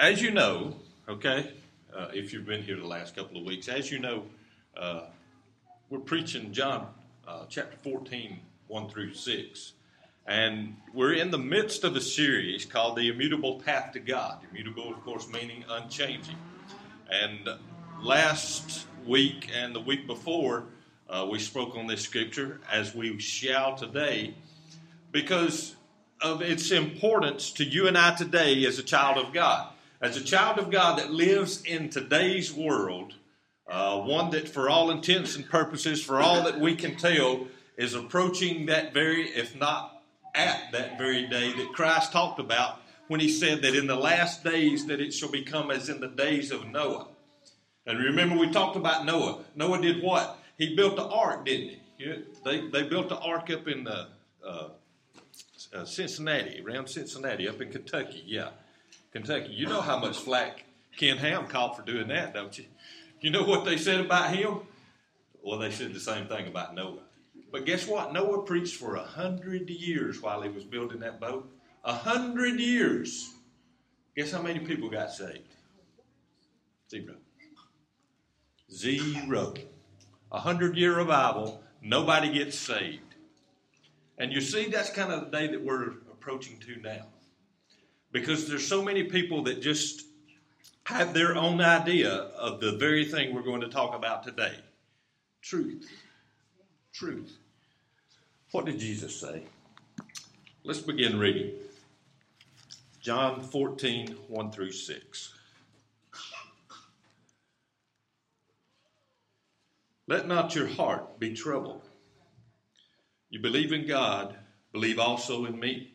as you know, okay, uh, if you've been here the last couple of weeks, as you know, uh, we're preaching John uh, chapter 14, 1 through 6. And we're in the midst of a series called The Immutable Path to God. Immutable, of course, meaning unchanging. And last week and the week before, uh, we spoke on this scripture as we shall today because of its importance to you and I today as a child of God. As a child of God that lives in today's world, uh, one that, for all intents and purposes, for all that we can tell, is approaching that very, if not at that very day that Christ talked about when he said that in the last days that it shall become as in the days of Noah. And remember, we talked about Noah. Noah did what? He built the ark, didn't he? They, they built the ark up in uh, uh, uh, Cincinnati, around Cincinnati, up in Kentucky. Yeah, Kentucky. You know how much flack Ken Ham caught for doing that, don't you? You know what they said about him? Well, they said the same thing about Noah. But guess what? Noah preached for a hundred years while he was building that boat. A hundred years. Guess how many people got saved? Zero. Zero. A hundred year revival, nobody gets saved. And you see, that's kind of the day that we're approaching to now. Because there's so many people that just have their own idea of the very thing we're going to talk about today truth. Truth. What did Jesus say? Let's begin reading. John 14, 1 through 6. Let not your heart be troubled. You believe in God, believe also in me.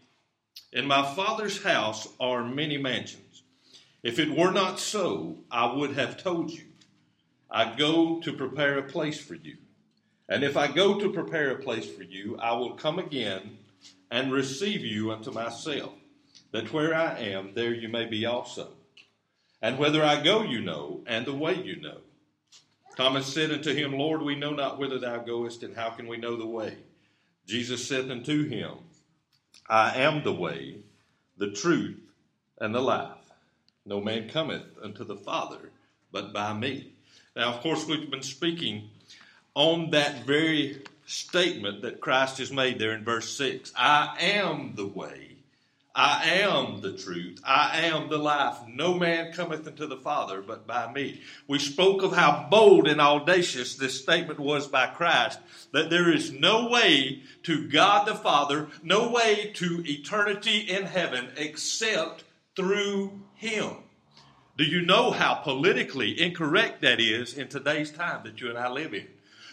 In my Father's house are many mansions. If it were not so, I would have told you. I go to prepare a place for you. And if I go to prepare a place for you, I will come again and receive you unto myself, that where I am, there you may be also. And whither I go, you know, and the way you know. Thomas said unto him, Lord, we know not whither thou goest, and how can we know the way? Jesus said unto him, I am the way, the truth, and the life. No man cometh unto the Father but by me. Now, of course, we've been speaking on that very statement that Christ has made there in verse 6. I am the way, I am the truth. I am the life. No man cometh unto the Father but by me. We spoke of how bold and audacious this statement was by Christ that there is no way to God the Father, no way to eternity in heaven except through Him. Do you know how politically incorrect that is in today's time that you and I live in?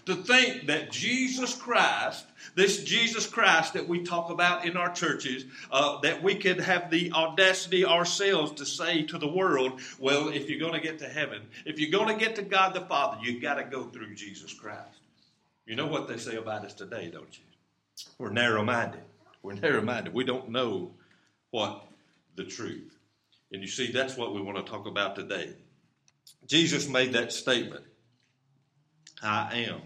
To think that Jesus Christ, this Jesus Christ that we talk about in our churches, uh, that we could have the audacity ourselves to say to the world, well, if you're going to get to heaven, if you're going to get to God the Father, you've got to go through Jesus Christ. You know what they say about us today, don't you? We're narrow minded. We're narrow minded. We don't know what the truth. And you see, that's what we want to talk about today. Jesus made that statement I am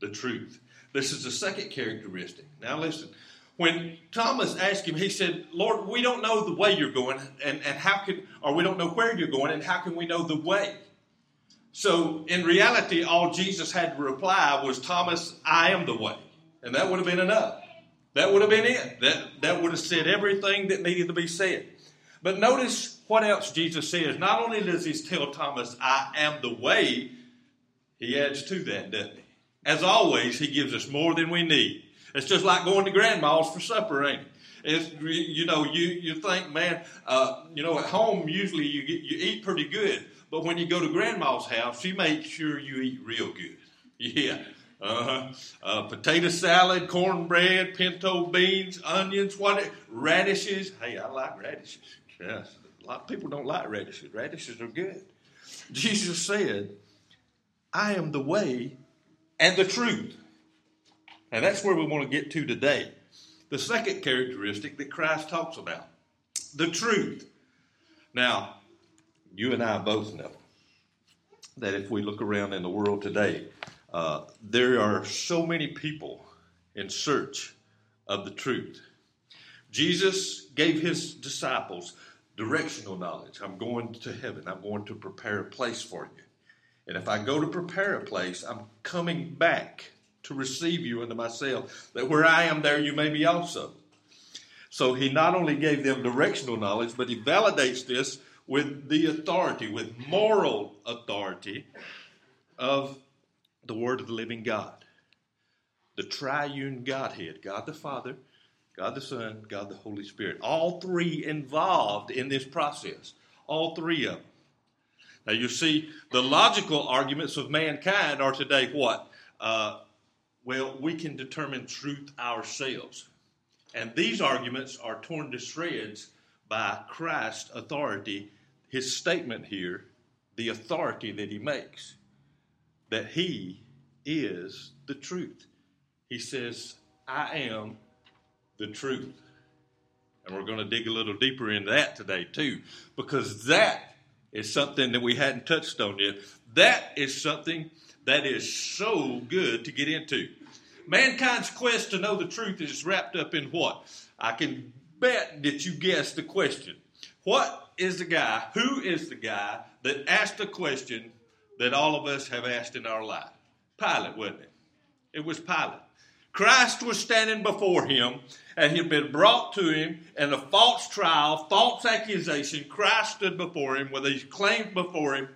the truth. This is the second characteristic. Now, listen. When Thomas asked him, he said, Lord, we don't know the way you're going, and, and how can, or we don't know where you're going, and how can we know the way? So, in reality, all Jesus had to reply was, Thomas, I am the way. And that would have been enough. That would have been it. That, that would have said everything that needed to be said. But notice what else Jesus says. Not only does he tell Thomas, I am the way, he adds to that, doesn't he? As always, He gives us more than we need. It's just like going to grandma's for supper, ain't it? It's, you know, you, you think, man, uh, you know, at home usually you get, you eat pretty good, but when you go to grandma's house, she makes sure you eat real good. Yeah. Uh-huh. Uh, potato salad, cornbread, pinto beans, onions, what radishes. Hey, I like radishes. Yes. A lot of people don't like radishes. Radishes are good. Jesus said, I am the way, and the truth. And that's where we want to get to today. The second characteristic that Christ talks about the truth. Now, you and I both know that if we look around in the world today, uh, there are so many people in search of the truth. Jesus gave his disciples directional knowledge. I'm going to heaven. I'm going to prepare a place for you. And if I go to prepare a place, I'm coming back to receive you unto myself, that where I am, there you may be also. So he not only gave them directional knowledge, but he validates this with the authority, with moral authority of the Word of the living God. The triune Godhead, God the Father, God the Son, God the Holy Spirit. All three involved in this process. All three of them. Now you see, the logical arguments of mankind are today what? Uh, well, we can determine truth ourselves. And these arguments are torn to shreds by Christ's authority, his statement here, the authority that he makes, that he is the truth. He says, I am the truth. And we're going to dig a little deeper into that today, too, because that is something that we hadn't touched on yet. That is something that is so good to get into. Mankind's quest to know the truth is wrapped up in what? I can bet that you guessed the question. What is the guy, who is the guy that asked the question that all of us have asked in our life? Pilate, wasn't it? It was Pilate. Christ was standing before him and he had been brought to him in a false trial, false accusation. Christ stood before him with these claims before him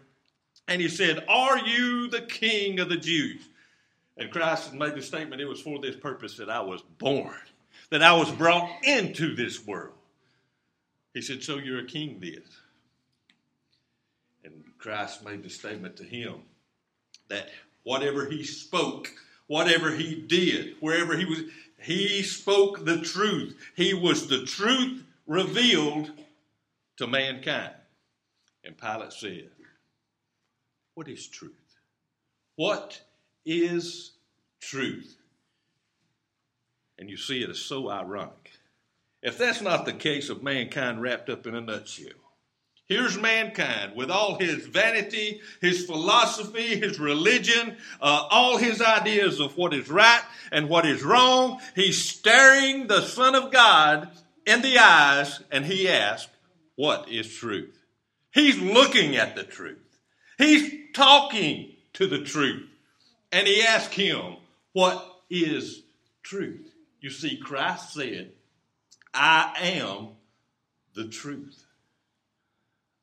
and he said, Are you the king of the Jews? And Christ made the statement, It was for this purpose that I was born, that I was brought into this world. He said, So you're a king then. And Christ made the statement to him that whatever he spoke, whatever he did, wherever he was, he spoke the truth. He was the truth revealed to mankind. And Pilate said, What is truth? What is truth? And you see, it is so ironic. If that's not the case of mankind wrapped up in a nutshell, Here's mankind with all his vanity, his philosophy, his religion, uh, all his ideas of what is right and what is wrong. He's staring the Son of God in the eyes and he asks, What is truth? He's looking at the truth. He's talking to the truth. And he asks him, What is truth? You see, Christ said, I am the truth.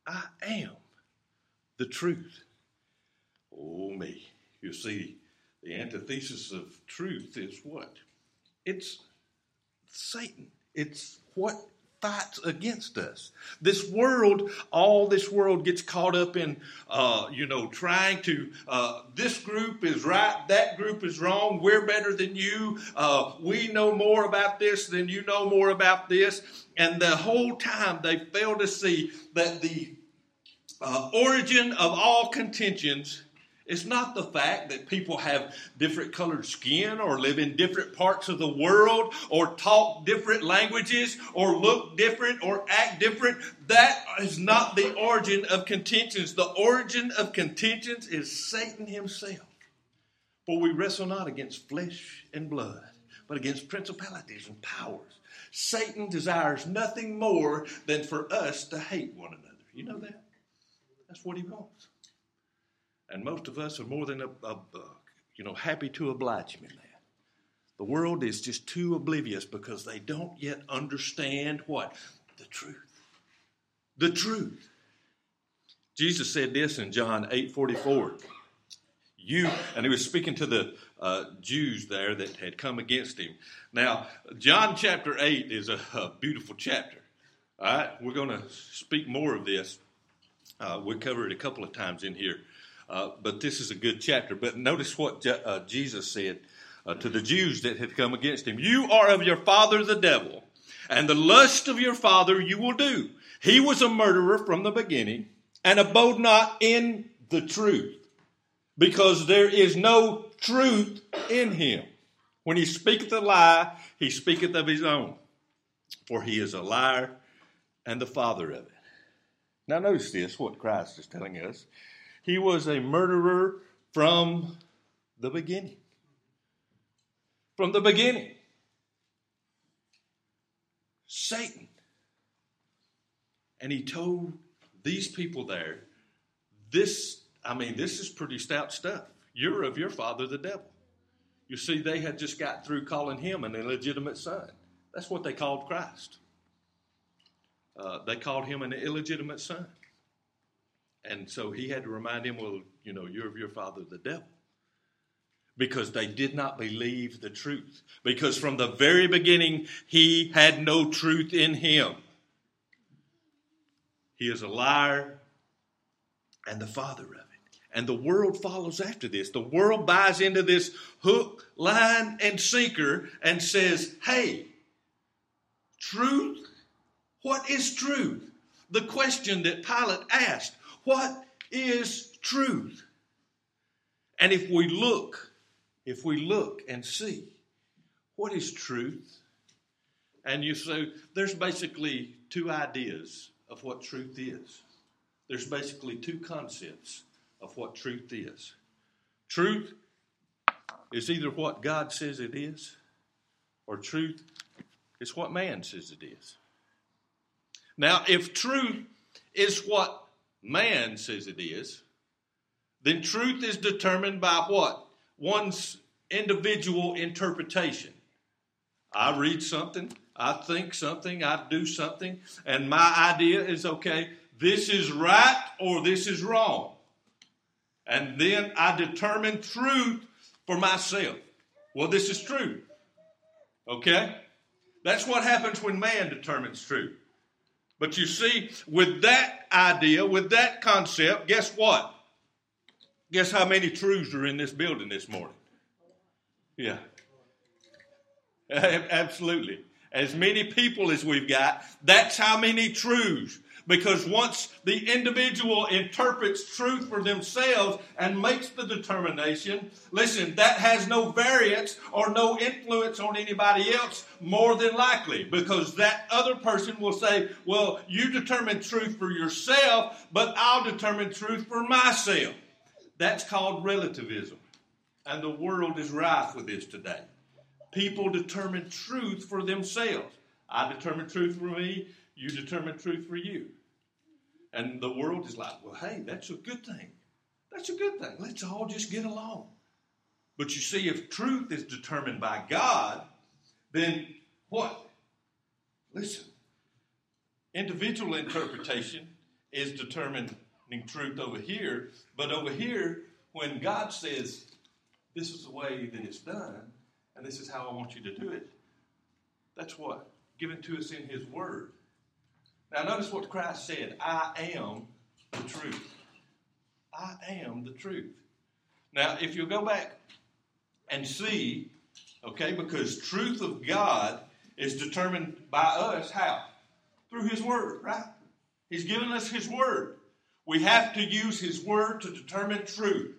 I am the truth. Oh, me. You see, the antithesis of truth is what? It's Satan. It's what fights against us. This world, all this world gets caught up in, uh, you know, trying to, uh, this group is right, that group is wrong, we're better than you, uh, we know more about this than you know more about this. And the whole time they fail to see that the uh, origin of all contentions is not the fact that people have different colored skin or live in different parts of the world or talk different languages or look different or act different. That is not the origin of contentions. The origin of contentions is Satan himself. For we wrestle not against flesh and blood, but against principalities and powers. Satan desires nothing more than for us to hate one another. You know that? That's what he wants. And most of us are more than a, a, a, you know happy to oblige him in that. The world is just too oblivious because they don't yet understand what the truth. The truth. Jesus said this in John eight forty four. You and he was speaking to the uh, Jews there that had come against him. Now, John chapter eight is a, a beautiful chapter. All right, we're going to speak more of this uh, we covered it a couple of times in here, uh, but this is a good chapter. But notice what Je- uh, Jesus said uh, to the Jews that had come against him You are of your father the devil, and the lust of your father you will do. He was a murderer from the beginning, and abode not in the truth, because there is no truth in him. When he speaketh a lie, he speaketh of his own, for he is a liar and the father of it. Now, notice this what Christ is telling us. He was a murderer from the beginning. From the beginning. Satan. And he told these people there, this, I mean, this is pretty stout stuff. You're of your father, the devil. You see, they had just got through calling him an illegitimate son. That's what they called Christ. Uh, they called him an illegitimate son. And so he had to remind him, well, you know, you're of your father, the devil. Because they did not believe the truth. Because from the very beginning, he had no truth in him. He is a liar and the father of it. And the world follows after this. The world buys into this hook, line, and sinker and says, hey, truth? What is truth? The question that Pilate asked, what is truth? And if we look, if we look and see, what is truth? And you say, there's basically two ideas of what truth is. There's basically two concepts of what truth is. Truth is either what God says it is, or truth is what man says it is. Now, if truth is what man says it is, then truth is determined by what? One's individual interpretation. I read something, I think something, I do something, and my idea is okay, this is right or this is wrong. And then I determine truth for myself. Well, this is true. Okay? That's what happens when man determines truth. But you see, with that idea, with that concept, guess what? Guess how many truths are in this building this morning? Yeah. Absolutely. As many people as we've got, that's how many truths. Because once the individual interprets truth for themselves and makes the determination, listen, that has no variance or no influence on anybody else more than likely. Because that other person will say, well, you determine truth for yourself, but I'll determine truth for myself. That's called relativism. And the world is rife with this today. People determine truth for themselves. I determine truth for me, you determine truth for you. And the world is like, well, hey, that's a good thing. That's a good thing. Let's all just get along. But you see, if truth is determined by God, then what? Listen, individual interpretation is determining truth over here, but over here, when God says, this is the way that it's done, and this is how I want you to do it, that's what? Given to us in His Word. Now, notice what Christ said I am the truth. I am the truth. Now, if you go back and see, okay, because truth of God is determined by us how? Through His Word, right? He's given us His Word. We have to use His Word to determine truth.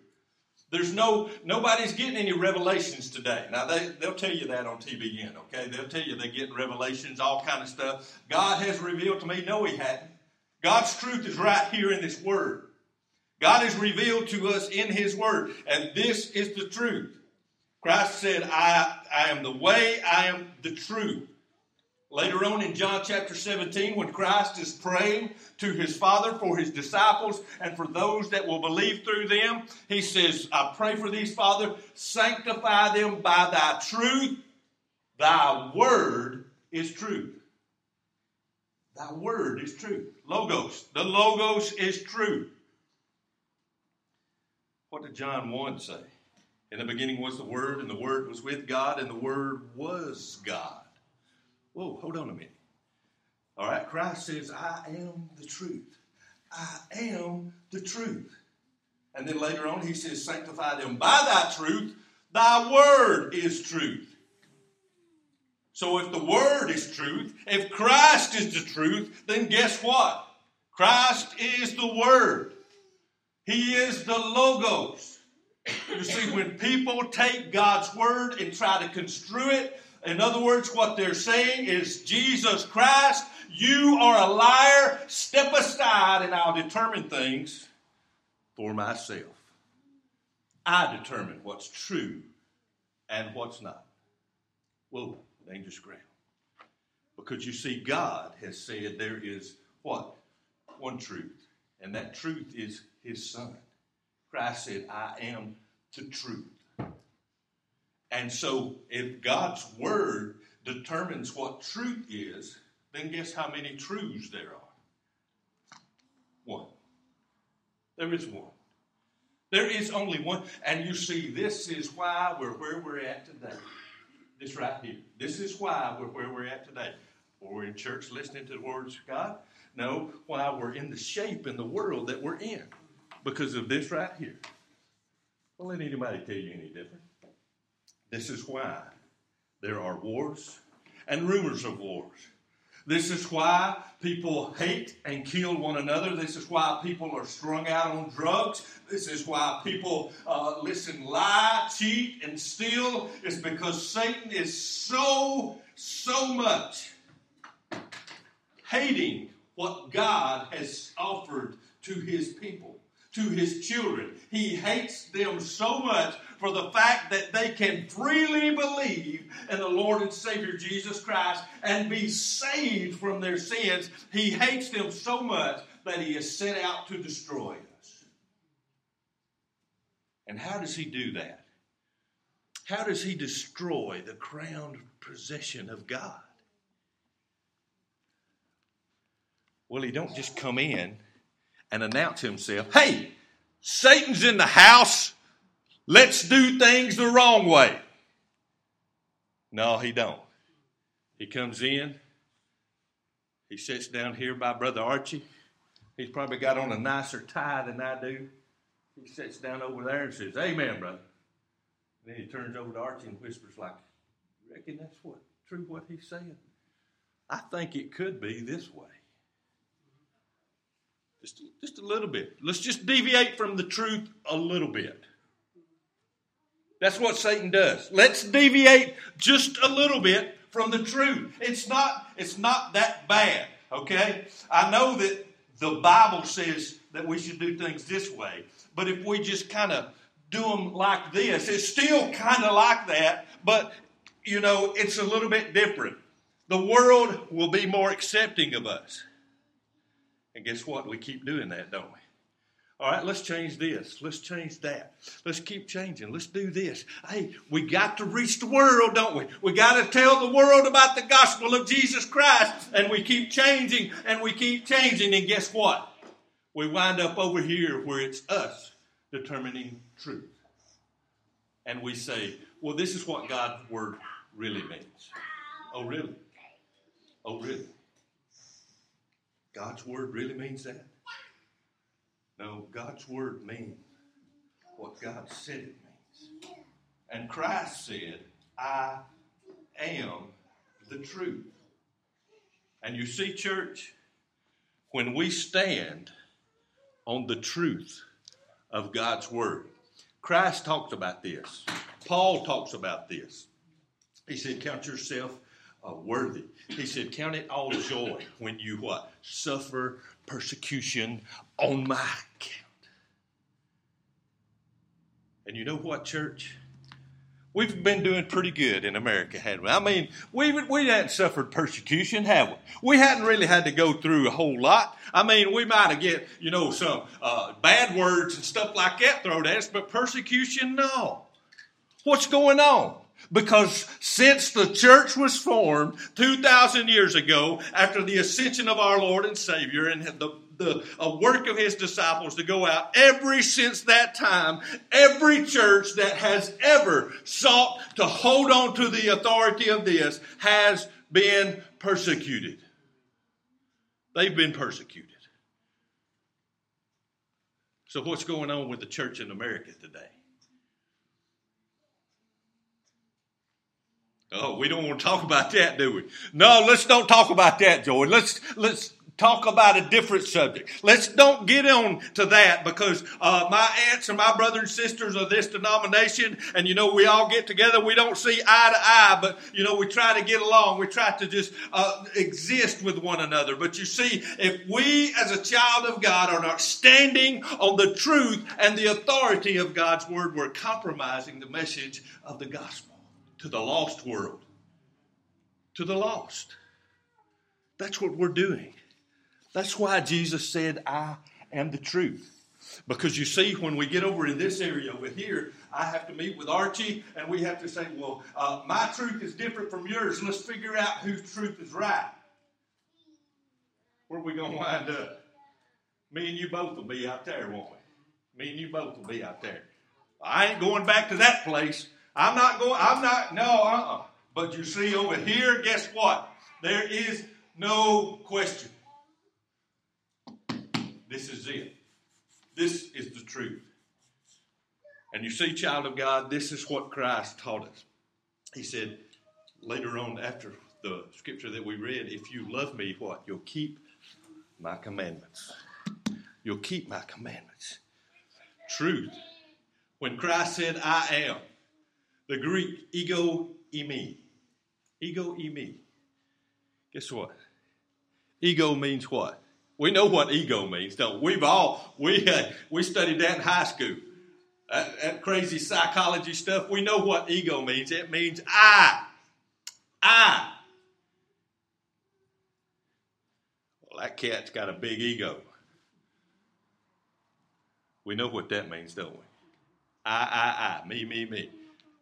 There's no nobody's getting any revelations today. Now they they'll tell you that on TBN, okay? They'll tell you they're getting revelations, all kind of stuff. God has revealed to me. No, He hadn't. God's truth is right here in this Word. God has revealed to us in His Word, and this is the truth. Christ said, "I I am the way. I am the truth." Later on in John chapter 17, when Christ is praying to his Father for his disciples and for those that will believe through them, he says, I pray for these, Father, sanctify them by thy truth. Thy word is truth. Thy word is truth. Logos. The Logos is truth. What did John 1 say? In the beginning was the Word, and the Word was with God, and the Word was God. Whoa, hold on a minute. All right, Christ says, I am the truth. I am the truth. And then later on, he says, Sanctify them by thy truth. Thy word is truth. So if the word is truth, if Christ is the truth, then guess what? Christ is the word. He is the logos. You see, when people take God's word and try to construe it in other words, what they're saying is, Jesus Christ, you are a liar. Step aside and I'll determine things for myself. I determine what's true and what's not. Whoa, dangerous ground. Because you see, God has said there is what? one truth, and that truth is his son. Christ said, I am the truth. And so, if God's word determines what truth is, then guess how many truths there are? One. There is one. There is only one. And you see, this is why we're where we're at today. This right here. This is why we're where we're at today. we're in church listening to the words of God. No, why we're in the shape in the world that we're in. Because of this right here. Don't let anybody tell you any different. This is why there are wars and rumors of wars. This is why people hate and kill one another. This is why people are strung out on drugs. This is why people uh, listen, lie, cheat, and steal. It's because Satan is so, so much hating what God has offered to his people to his children. He hates them so much for the fact that they can freely believe in the Lord and Savior Jesus Christ and be saved from their sins. He hates them so much that he is set out to destroy us. And how does he do that? How does he destroy the crowned possession of God? Well, he don't just come in and announce himself, hey, Satan's in the house. Let's do things the wrong way. No, he don't. He comes in. He sits down here by Brother Archie. He's probably got on a nicer tie than I do. He sits down over there and says, Amen, brother. And then he turns over to Archie and whispers like, reckon that's what true what he's saying? I think it could be this way. Just, just a little bit. Let's just deviate from the truth a little bit. That's what Satan does. Let's deviate just a little bit from the truth. It's not, it's not that bad, okay? I know that the Bible says that we should do things this way, but if we just kind of do them like this, it's still kind of like that, but you know, it's a little bit different. The world will be more accepting of us. And guess what? We keep doing that, don't we? All right, let's change this. Let's change that. Let's keep changing. Let's do this. Hey, we got to reach the world, don't we? We got to tell the world about the gospel of Jesus Christ. And we keep changing and we keep changing. And guess what? We wind up over here where it's us determining truth. And we say, well, this is what God's word really means. Oh, really? Oh, really? God's word really means that? No, God's word means what God said it means. And Christ said, I am the truth. And you see, church, when we stand on the truth of God's word, Christ talks about this. Paul talks about this. He said, Count yourself uh, worthy. He said, Count it all joy when you what? Suffer persecution on my account. And you know what, church? We've been doing pretty good in America, hadn't we? I mean, we, we hadn't suffered persecution, have we? We hadn't really had to go through a whole lot. I mean, we might have get, you know, some uh, bad words and stuff like that thrown at us, but persecution, no. What's going on? Because since the church was formed 2,000 years ago, after the ascension of our Lord and Savior and the, the a work of his disciples to go out, every since that time, every church that has ever sought to hold on to the authority of this has been persecuted. They've been persecuted. So, what's going on with the church in America today? Oh, we don't want to talk about that, do we? No, let's don't talk about that, Joey. Let's let's talk about a different subject. Let's don't get on to that because uh, my aunts and my brothers and sisters of this denomination, and you know, we all get together. We don't see eye to eye, but you know, we try to get along. We try to just uh, exist with one another. But you see, if we as a child of God are not standing on the truth and the authority of God's word, we're compromising the message of the gospel to the lost world. To the lost. That's what we're doing. That's why Jesus said, I am the truth. Because you see, when we get over in this area over here, I have to meet with Archie, and we have to say, well, uh, my truth is different from yours. Let's figure out whose truth is right. Where are we going to wind up? Me and you both will be out there, won't we? Me and you both will be out there. I ain't going back to that place. I'm not going, I'm not, no, uh-uh. But you see over here, guess what? There is no question. This is it. This is the truth. And you see, child of God, this is what Christ taught us. He said later on, after the scripture that we read, if you love me, what? You'll keep my commandments. You'll keep my commandments. Truth. When Christ said, I am, the Greek, ego eimi. Ego eimi. Guess what? Ego means what? We know what ego means, don't we? We've all, we, uh, we studied that in high school. That, that crazy psychology stuff. We know what ego means. It means I. I. Well, that cat's got a big ego. We know what that means, don't we? I, I, I, me, me, me.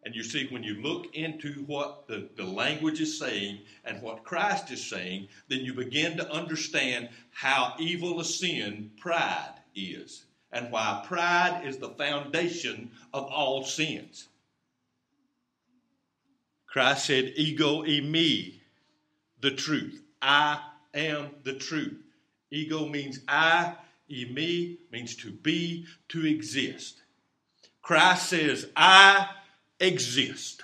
And you see, when you look into what the, the language is saying and what Christ is saying, then you begin to understand how evil a sin pride is and why pride is the foundation of all sins. Christ said, Ego e me, the truth. I am the truth. Ego means I, me means to be, to exist. Christ says, I exist.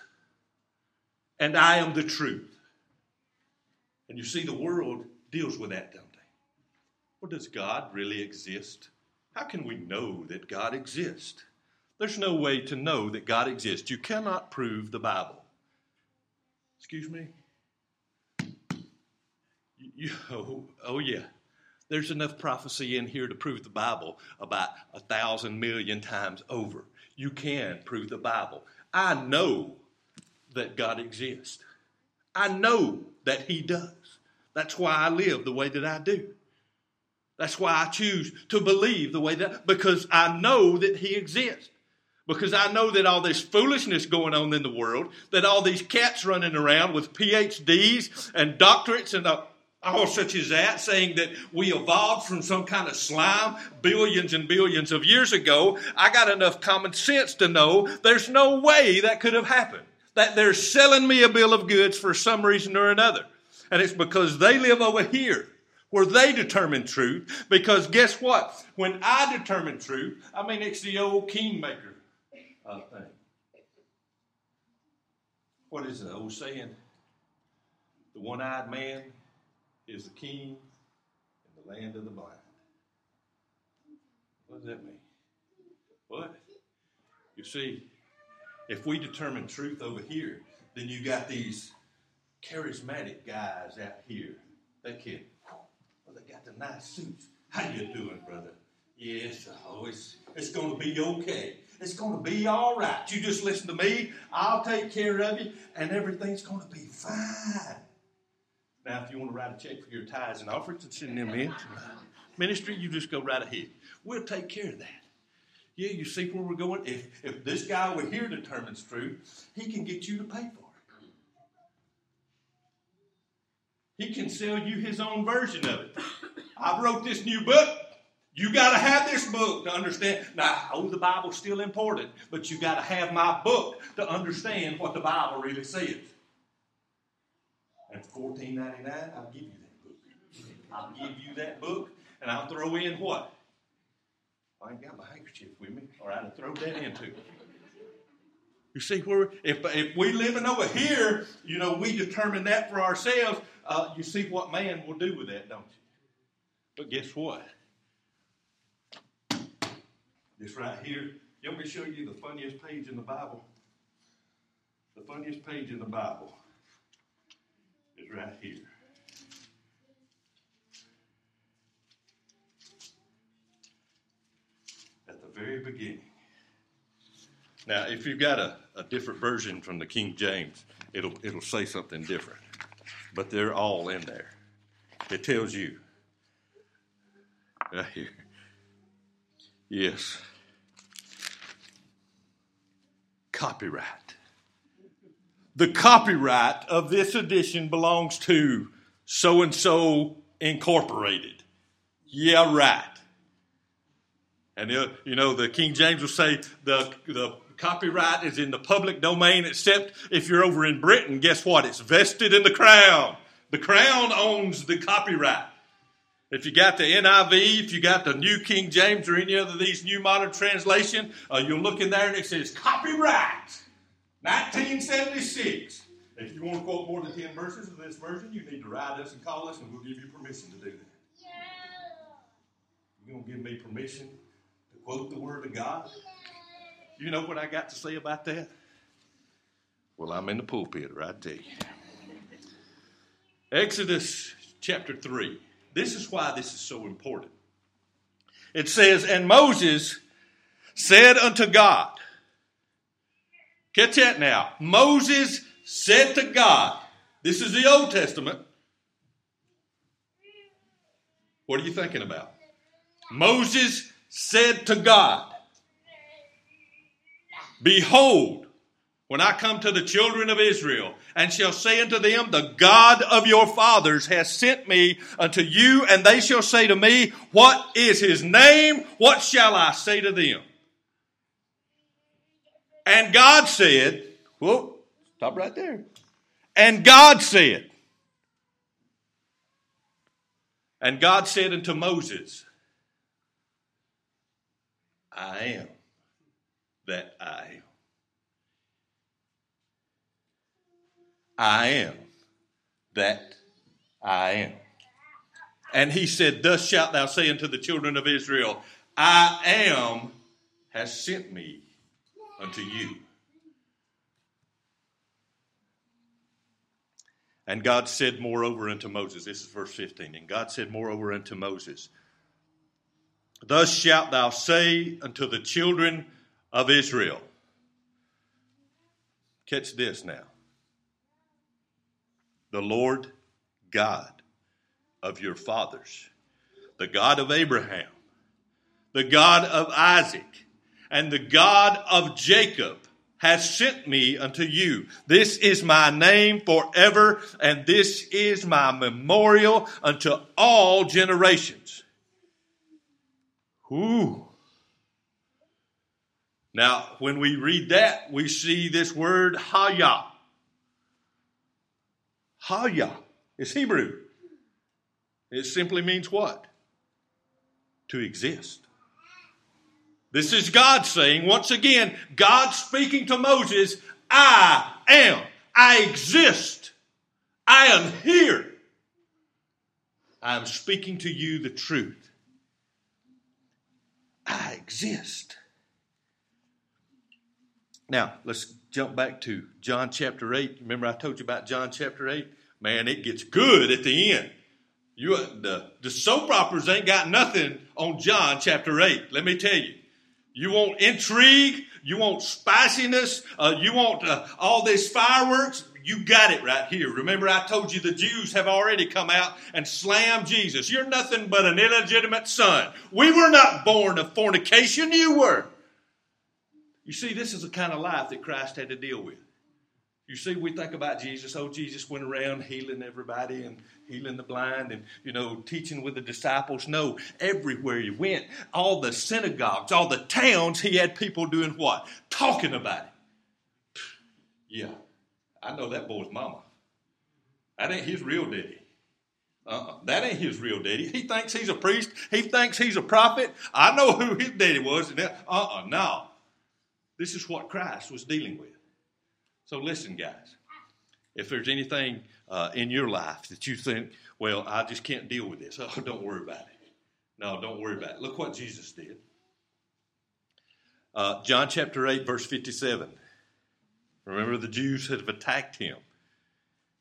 And I am the truth. And you see, the world deals with that, don't they? Well, does God really exist? How can we know that God exists? There's no way to know that God exists. You cannot prove the Bible. Excuse me? You, oh, oh, yeah. There's enough prophecy in here to prove the Bible about a thousand million times over. You can prove the Bible. I know that God exists. I know that He does. That's why I live the way that I do. That's why I choose to believe the way that, because I know that He exists. Because I know that all this foolishness going on in the world, that all these cats running around with PhDs and doctorates and such as that, saying that we evolved from some kind of slime billions and billions of years ago, I got enough common sense to know there's no way that could have happened. That they're selling me a bill of goods for some reason or another. And it's because they live over here where they determine truth. Because guess what? When I determine truth, I mean, it's the old kingmaker thing. What is the old saying? The one eyed man is the king in the land of the blind. What does that mean? What? You see, if we determine truth over here, then you got these charismatic guys out here. They can, well, they got the nice suits. How you doing, brother? Yes, oh, it's, it's going to be okay. It's going to be all right. You just listen to me. I'll take care of you, and everything's going to be fine. Now, if you want to write a check for your tithes and offerings and send them in ministry, you just go right ahead. We'll take care of that. Yeah, you see where we're going? If, if this guy over here determines truth, he can get you to pay for it. He can sell you his own version of it. I wrote this new book. You got to have this book to understand. Now, oh, the Bible's still important, but you got to have my book to understand what the Bible really says. And for $14.99, I'll give you that book. I'll give you that book, and I'll throw in what? I ain't got my handkerchief with me, or I'd have thrown that in too. You see where if if we living over here, you know, we determine that for ourselves. Uh, you see what man will do with that, don't you? But guess what? This right here. Want me to show you the funniest page in the Bible? The funniest page in the Bible is right here. At the very beginning. Now, if you've got a, a different version from the King James, it'll, it'll say something different. But they're all in there. It tells you Right here. Yes. Copyright. The copyright of this edition belongs to so and so Incorporated. Yeah, right. And uh, you know, the King James will say the, the copyright is in the public domain, except if you're over in Britain, guess what? It's vested in the crown. The crown owns the copyright. If you got the NIV, if you got the New King James or any other of these new modern translation, uh, you'll look in there and it says copyright 1976. If you want to quote more than 10 verses of this version, you need to write us and call us and we'll give you permission to do that. You're going to give me permission to quote the Word of God? You know what I got to say about that? Well, I'm in the pulpit right there. Exodus chapter 3. This is why this is so important. It says, And Moses said unto God, Catch that now. Moses said to God, This is the Old Testament. What are you thinking about? Moses said to God, Behold, when I come to the children of Israel, and shall say unto them, The God of your fathers has sent me unto you, and they shall say to me, What is his name? What shall I say to them? And God said, Whoa, stop right there. And God said, And God said unto Moses, I am that I am. I am that I am. And he said, Thus shalt thou say unto the children of Israel, I am has sent me unto you. And God said moreover unto Moses, this is verse 15, and God said moreover unto Moses, Thus shalt thou say unto the children of Israel. Catch this now. The Lord God of your fathers, the God of Abraham, the God of Isaac, and the God of Jacob has sent me unto you. This is my name forever, and this is my memorial unto all generations. Ooh. Now, when we read that, we see this word Haya. Haya is Hebrew. It simply means what? To exist. This is God saying, once again, God speaking to Moses, I am, I exist, I am here. I am speaking to you the truth. I exist. Now, let's jump back to John chapter 8. Remember, I told you about John chapter 8? Man, it gets good at the end. You, the, the soap operas ain't got nothing on John chapter 8. Let me tell you. You want intrigue. You want spiciness. Uh, you want uh, all this fireworks. You got it right here. Remember, I told you the Jews have already come out and slammed Jesus. You're nothing but an illegitimate son. We were not born of fornication. You were. You see, this is the kind of life that Christ had to deal with. You see, we think about Jesus. Oh, Jesus went around healing everybody and healing the blind and, you know, teaching with the disciples. No, everywhere he went, all the synagogues, all the towns, he had people doing what? Talking about it. Yeah, I know that boy's mama. That ain't his real daddy. Uh-uh. That ain't his real daddy. He thinks he's a priest. He thinks he's a prophet. I know who his daddy was. Uh-uh, no. This is what Christ was dealing with. So listen, guys. If there's anything uh, in your life that you think, well, I just can't deal with this, oh, don't worry about it. No, don't worry about it. Look what Jesus did. Uh, John chapter 8, verse 57. Remember, the Jews have attacked him.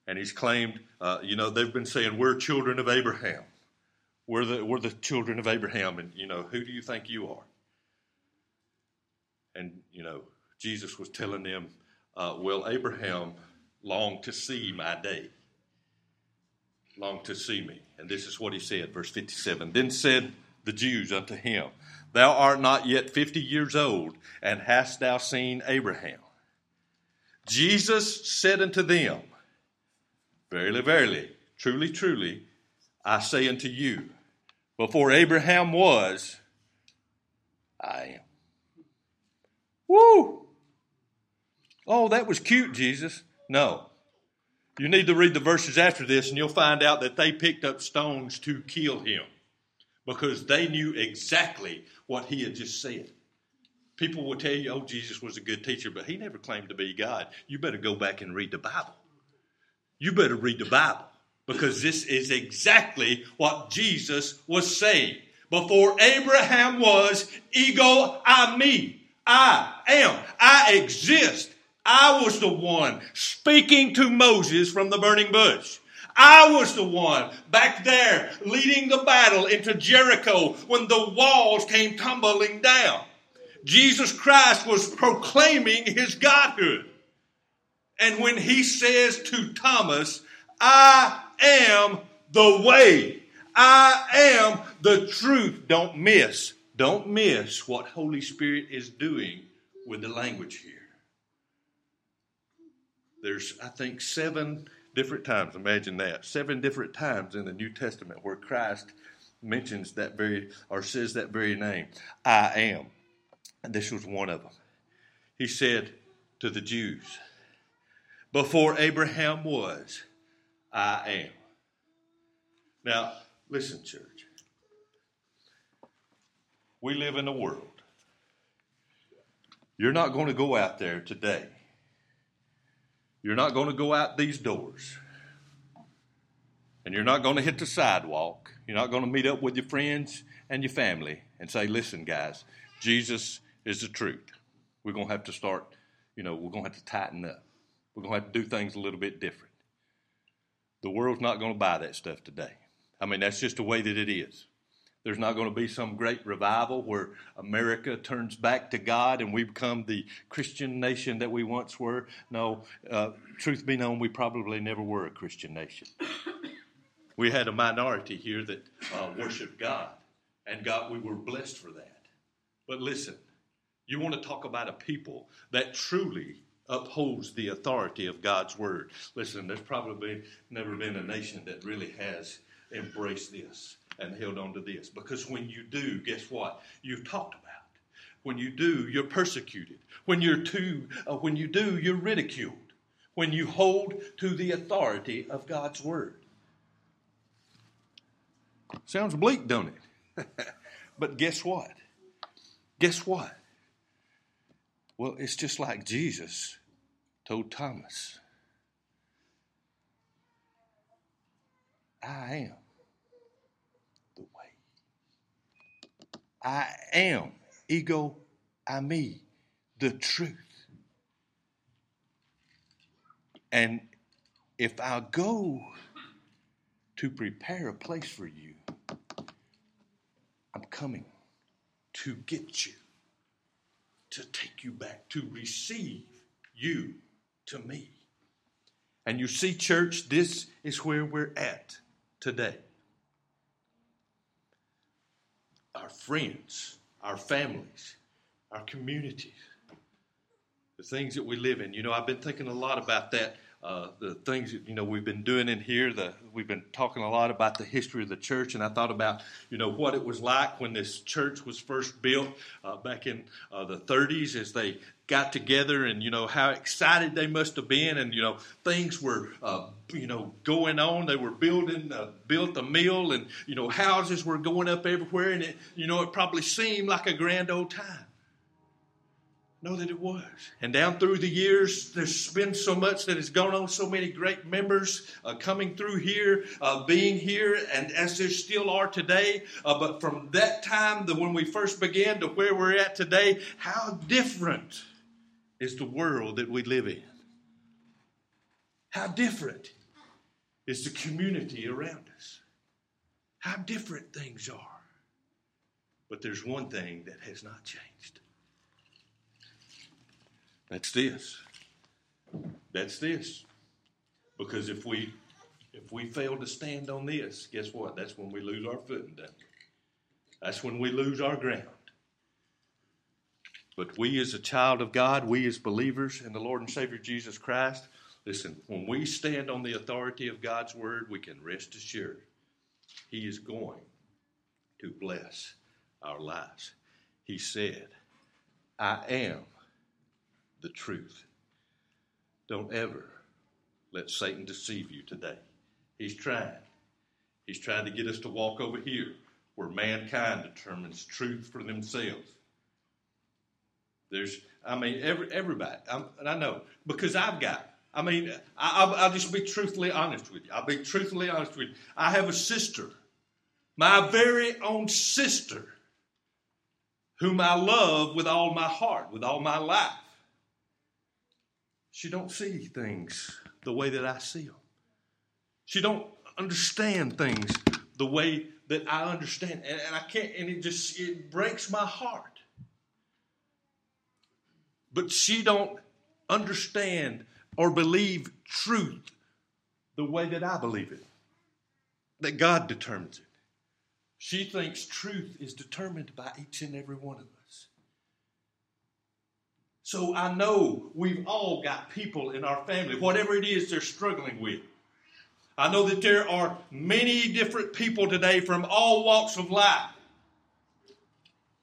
And he's claimed, uh, you know, they've been saying, we're children of Abraham. We're the, we're the children of Abraham. And, you know, who do you think you are? And, you know, Jesus was telling them, uh, well, Abraham longed to see my day. Longed to see me. And this is what he said, verse 57. Then said the Jews unto him, Thou art not yet fifty years old, and hast thou seen Abraham? Jesus said unto them, Verily, verily, truly, truly, I say unto you, before Abraham was, I am. Woo! Oh, that was cute, Jesus. No. You need to read the verses after this, and you'll find out that they picked up stones to kill him because they knew exactly what he had just said. People will tell you, oh, Jesus was a good teacher, but he never claimed to be God. You better go back and read the Bible. You better read the Bible because this is exactly what Jesus was saying. Before Abraham was, ego eimi. I am. I exist. I was the one speaking to Moses from the burning bush. I was the one back there leading the battle into Jericho when the walls came tumbling down. Jesus Christ was proclaiming his godhood. And when he says to Thomas, I am the way, I am the truth, don't miss, don't miss what Holy Spirit is doing with the language here. There's, I think, seven different times, imagine that, seven different times in the New Testament where Christ mentions that very, or says that very name, I am. And this was one of them. He said to the Jews, Before Abraham was, I am. Now, listen, church. We live in a world. You're not going to go out there today you're not going to go out these doors. And you're not going to hit the sidewalk. You're not going to meet up with your friends and your family and say, listen, guys, Jesus is the truth. We're going to have to start, you know, we're going to have to tighten up. We're going to have to do things a little bit different. The world's not going to buy that stuff today. I mean, that's just the way that it is. There's not going to be some great revival where America turns back to God and we become the Christian nation that we once were. No, uh, truth be known, we probably never were a Christian nation. We had a minority here that uh, worshiped God, and God, we were blessed for that. But listen, you want to talk about a people that truly upholds the authority of God's word. Listen, there's probably never been a nation that really has embraced this and held on to this. Because when you do, guess what? You've talked about. When you do, you're persecuted. When you're too, uh, when you do, you're ridiculed. When you hold to the authority of God's word. Sounds bleak, don't it? but guess what? Guess what? Well, it's just like Jesus told Thomas I am I am, ego, eimi, the truth. And if I go to prepare a place for you, I'm coming to get you, to take you back, to receive you to me. And you see, church, this is where we're at today our friends, our families, our communities, the things that we live in. You know, I've been thinking a lot about that. Uh, the things that you know we've been doing in here. The, we've been talking a lot about the history of the church, and I thought about you know what it was like when this church was first built uh, back in uh, the 30s, as they got together and you know how excited they must have been and you know things were uh, you know going on they were building uh, built a mill and you know houses were going up everywhere and it you know it probably seemed like a grand old time know that it was and down through the years there's been so much that has gone on so many great members uh, coming through here uh, being here and as there still are today uh, but from that time the when we first began to where we're at today how different is the world that we live in. How different is the community around us. How different things are. But there's one thing that has not changed. That's this. That's this. Because if we if we fail to stand on this, guess what? That's when we lose our footing, doesn't? That's when we lose our ground. But we, as a child of God, we as believers in the Lord and Savior Jesus Christ, listen, when we stand on the authority of God's word, we can rest assured He is going to bless our lives. He said, I am the truth. Don't ever let Satan deceive you today. He's trying. He's trying to get us to walk over here where mankind determines truth for themselves. There's, I mean, every, everybody, I'm, and I know, because I've got, I mean, I, will just be truthfully honest with you. I'll be truthfully honest with you. I have a sister, my very own sister, whom I love with all my heart, with all my life. She don't see things the way that I see them. She don't understand things the way that I understand, and, and I can't. And it just it breaks my heart. But she don't understand or believe truth the way that I believe it. That God determines it. She thinks truth is determined by each and every one of us. So I know we've all got people in our family, whatever it is they're struggling with. I know that there are many different people today from all walks of life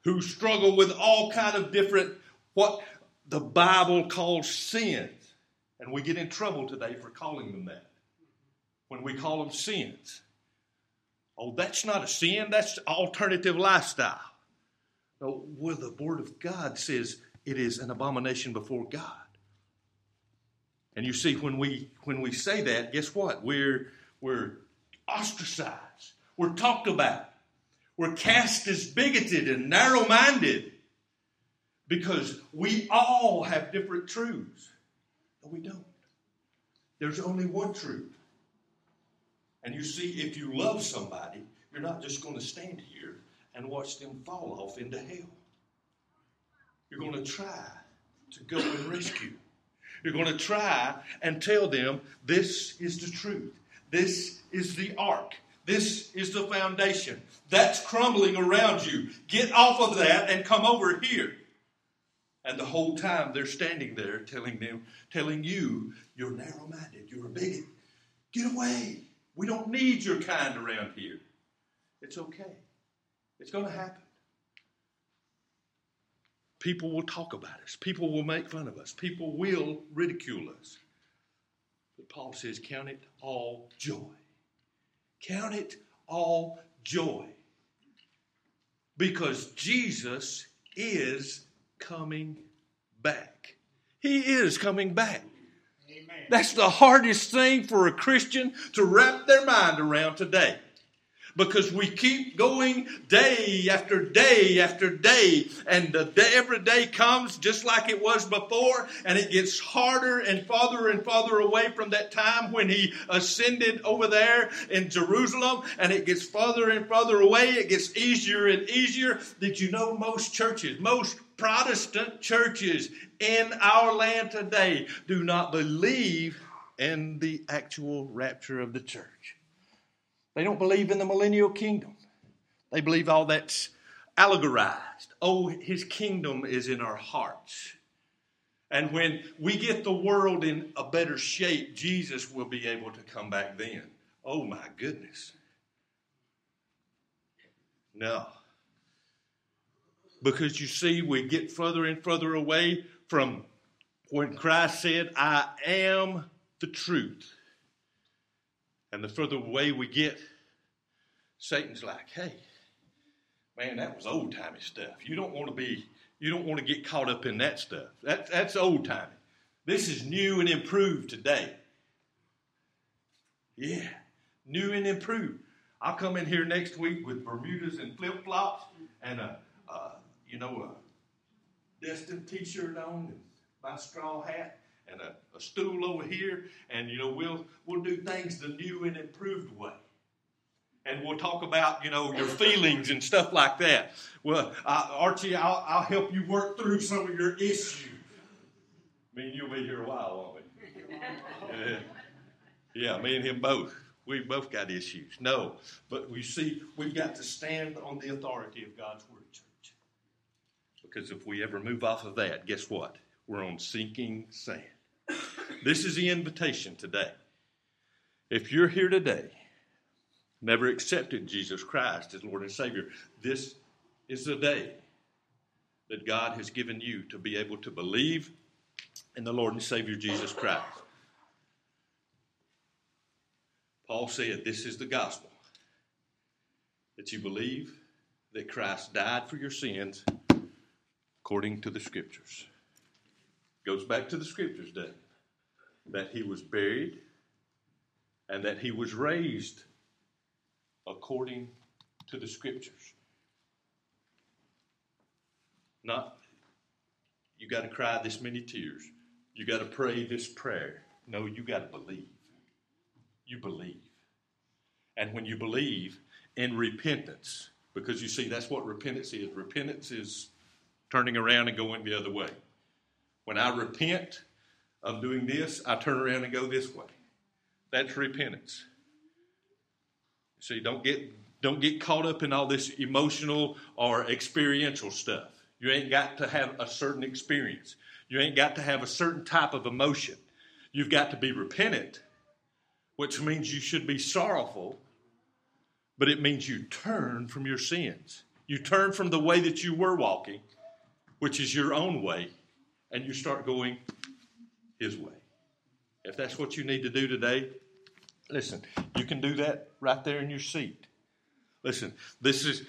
who struggle with all kind of different what the Bible calls sins. And we get in trouble today for calling them that. When we call them sins. Oh, that's not a sin, that's alternative lifestyle. No, well, the Word of God says it is an abomination before God. And you see, when we when we say that, guess what? We're we're ostracized. We're talked about. We're cast as bigoted and narrow-minded because we all have different truths. No, we don't. There's only one truth. And you see, if you love somebody, you're not just going to stand here and watch them fall off into hell. You're going to try to go and rescue. You're going to try and tell them this is the truth. This is the ark. This is the foundation. That's crumbling around you. Get off of that and come over here. And the whole time they're standing there telling them, telling you, you're narrow minded, you're a bigot. Get away. We don't need your kind around here. It's okay. It's going to happen. People will talk about us. People will make fun of us. People will ridicule us. But Paul says, Count it all joy. Count it all joy. Because Jesus is coming back. He is coming back. Amen. That's the hardest thing for a Christian to wrap their mind around today because we keep going day after day after day, and the day, every day comes just like it was before, and it gets harder and farther and farther away from that time when he ascended over there in Jerusalem, and it gets farther and farther away. It gets easier and easier. Did you know most churches, most Protestant churches in our land today do not believe in the actual rapture of the church? They don't believe in the millennial kingdom. They believe all that's allegorized. Oh, his kingdom is in our hearts. And when we get the world in a better shape, Jesus will be able to come back then. Oh my goodness. No. Because you see, we get further and further away from when Christ said, I am the truth. And the further away we get, Satan's like, hey, man, that was old timey stuff. You don't want to be, you don't want to get caught up in that stuff. That, that's old timey. This is new and improved today. Yeah, new and improved. I'll come in here next week with Bermudas and flip flops and a, a, you know, a Destin t-shirt on and my straw hat and a, a stool over here, and you know we'll we'll do things the new and improved way. And we'll talk about, you know, your feelings and stuff like that. Well, Archie, I'll, I'll help you work through some of your issues. I mean, you'll be here a while, won't we? Yeah. yeah, me and him both. We both got issues. No. But we see, we've got to stand on the authority of God's word, church. Because if we ever move off of that, guess what? We're on sinking sand. This is the invitation today. If you're here today, never accepted Jesus Christ as Lord and Savior, this is the day that God has given you to be able to believe in the Lord and Savior Jesus Christ. Paul said, This is the gospel that you believe that Christ died for your sins according to the scriptures. Goes back to the scriptures, doesn't That he was buried and that he was raised according to the scriptures. Not, you got to cry this many tears. You got to pray this prayer. No, you got to believe. You believe. And when you believe in repentance, because you see, that's what repentance is. Repentance is turning around and going the other way. When I repent of doing this, I turn around and go this way. That's repentance. See, don't get don't get caught up in all this emotional or experiential stuff. You ain't got to have a certain experience. You ain't got to have a certain type of emotion. You've got to be repentant, which means you should be sorrowful, but it means you turn from your sins. You turn from the way that you were walking, which is your own way, and you start going His way. If that's what you need to do today, listen, you can do that right there in your seat. Listen, this is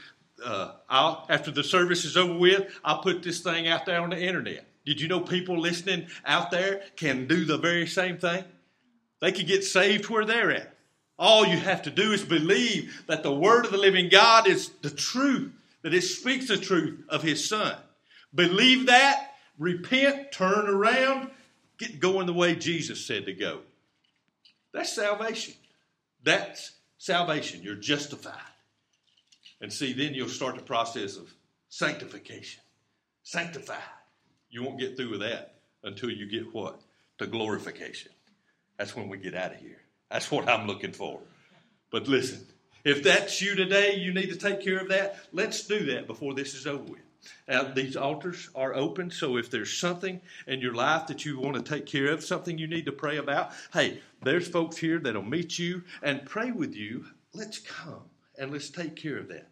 uh, I'll, after the service is over with, I'll put this thing out there on the internet. Did you know people listening out there can do the very same thing? They can get saved where they're at. All you have to do is believe that the Word of the living God is the truth, that it speaks the truth of His Son. Believe that, repent, turn around, get going the way Jesus said to go. That's salvation. That's salvation. You're justified. And see, then you'll start the process of sanctification. Sanctified. You won't get through with that until you get what? To glorification. That's when we get out of here. That's what I'm looking for. But listen, if that's you today, you need to take care of that. Let's do that before this is over with. Now, these altars are open, so if there's something in your life that you want to take care of, something you need to pray about, hey, there's folks here that'll meet you and pray with you. Let's come and let's take care of that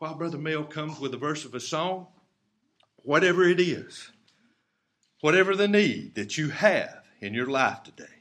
while Brother Mel comes with a verse of a song, whatever it is, whatever the need that you have in your life today,